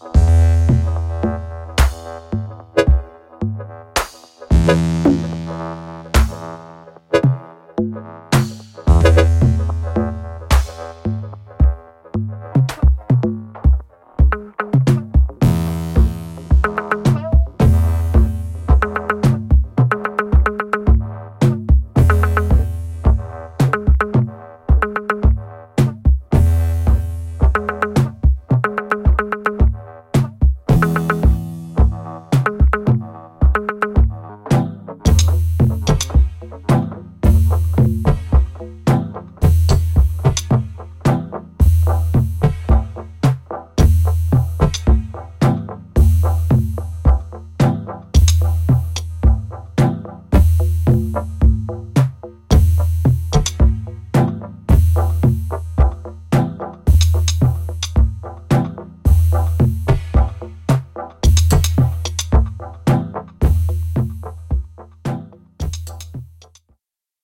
Bye.